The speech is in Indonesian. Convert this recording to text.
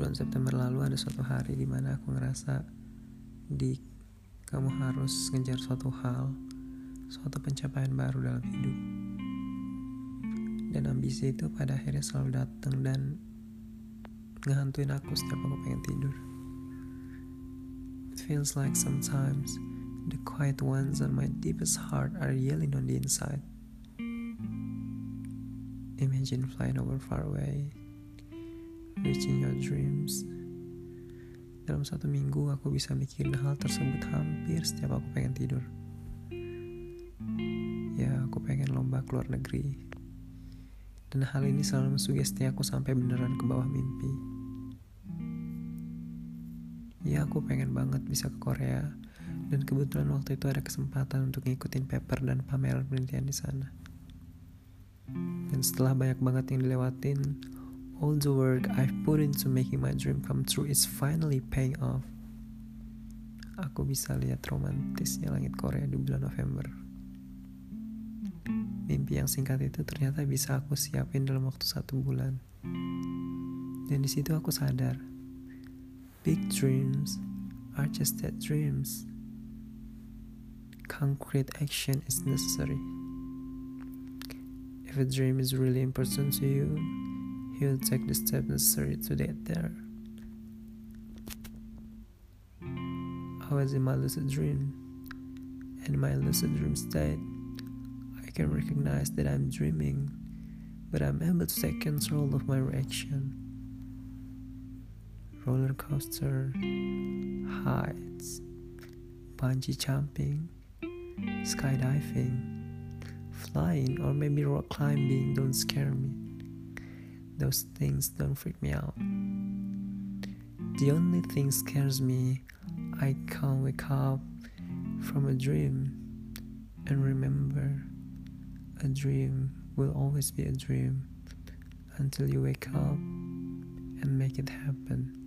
bulan September lalu ada suatu hari di mana aku ngerasa di kamu harus ngejar suatu hal, suatu pencapaian baru dalam hidup. Dan ambisi itu pada akhirnya selalu datang dan ngehantuin aku setiap aku pengen tidur. It feels like sometimes the quiet ones on my deepest heart are yelling on the inside. Imagine flying over far away reaching your dreams. Dalam satu minggu aku bisa mikirin hal tersebut hampir setiap aku pengen tidur. Ya, aku pengen lomba ke luar negeri. Dan hal ini selalu mensugesti aku sampai beneran ke bawah mimpi. Ya, aku pengen banget bisa ke Korea. Dan kebetulan waktu itu ada kesempatan untuk ngikutin paper dan pameran penelitian di sana. Dan setelah banyak banget yang dilewatin, All the work I've put into making my dream come true is finally paying off. Aku bisa lihat romantisnya langit Korea di bulan November. Mimpi yang singkat itu ternyata bisa aku siapin dalam waktu satu bulan. Dan di situ aku sadar, big dreams are just that dreams. Concrete action is necessary. If a dream is really important to you, He'll take the steps necessary to get there. I was in my lucid dream, and in my lucid dream state, I can recognize that I'm dreaming, but I'm able to take control of my reaction. Roller coaster, heights, bungee jumping, skydiving, flying, or maybe rock climbing don't scare me those things don't freak me out. The only thing scares me, I can't wake up from a dream and remember a dream will always be a dream until you wake up and make it happen.